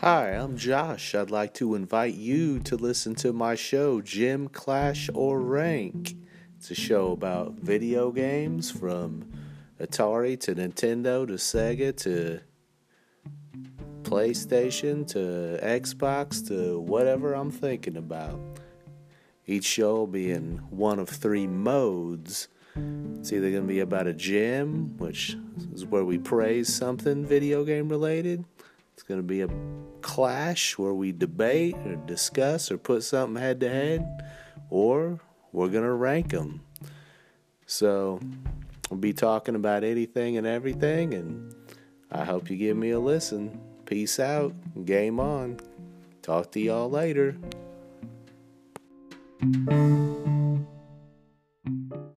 Hi, I'm Josh. I'd like to invite you to listen to my show, Gem Clash or Rank. It's a show about video games from Atari to Nintendo to Sega to PlayStation to Xbox to whatever I'm thinking about. Each show will be in one of three modes. It's either going to be about a gem, which is where we praise something video game related. It's going to be a clash where we debate or discuss or put something head to head, or we're going to rank them. So we'll be talking about anything and everything, and I hope you give me a listen. Peace out. Game on. Talk to y'all later.